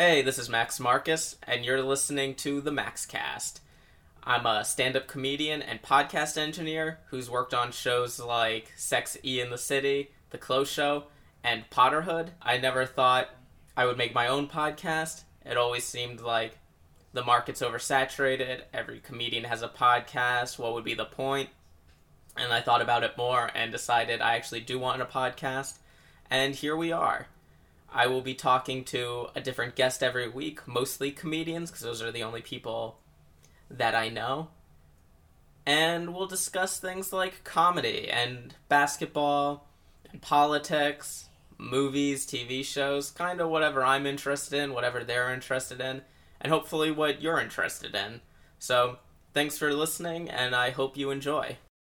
Hey, this is Max Marcus, and you're listening to the Maxcast. I'm a stand up comedian and podcast engineer who's worked on shows like Sex E in the City, The Close Show, and Potterhood. I never thought I would make my own podcast. It always seemed like the market's oversaturated, every comedian has a podcast, what would be the point? And I thought about it more and decided I actually do want a podcast, and here we are. I will be talking to a different guest every week, mostly comedians, because those are the only people that I know. And we'll discuss things like comedy and basketball and politics, movies, TV shows, kind of whatever I'm interested in, whatever they're interested in, and hopefully what you're interested in. So, thanks for listening, and I hope you enjoy.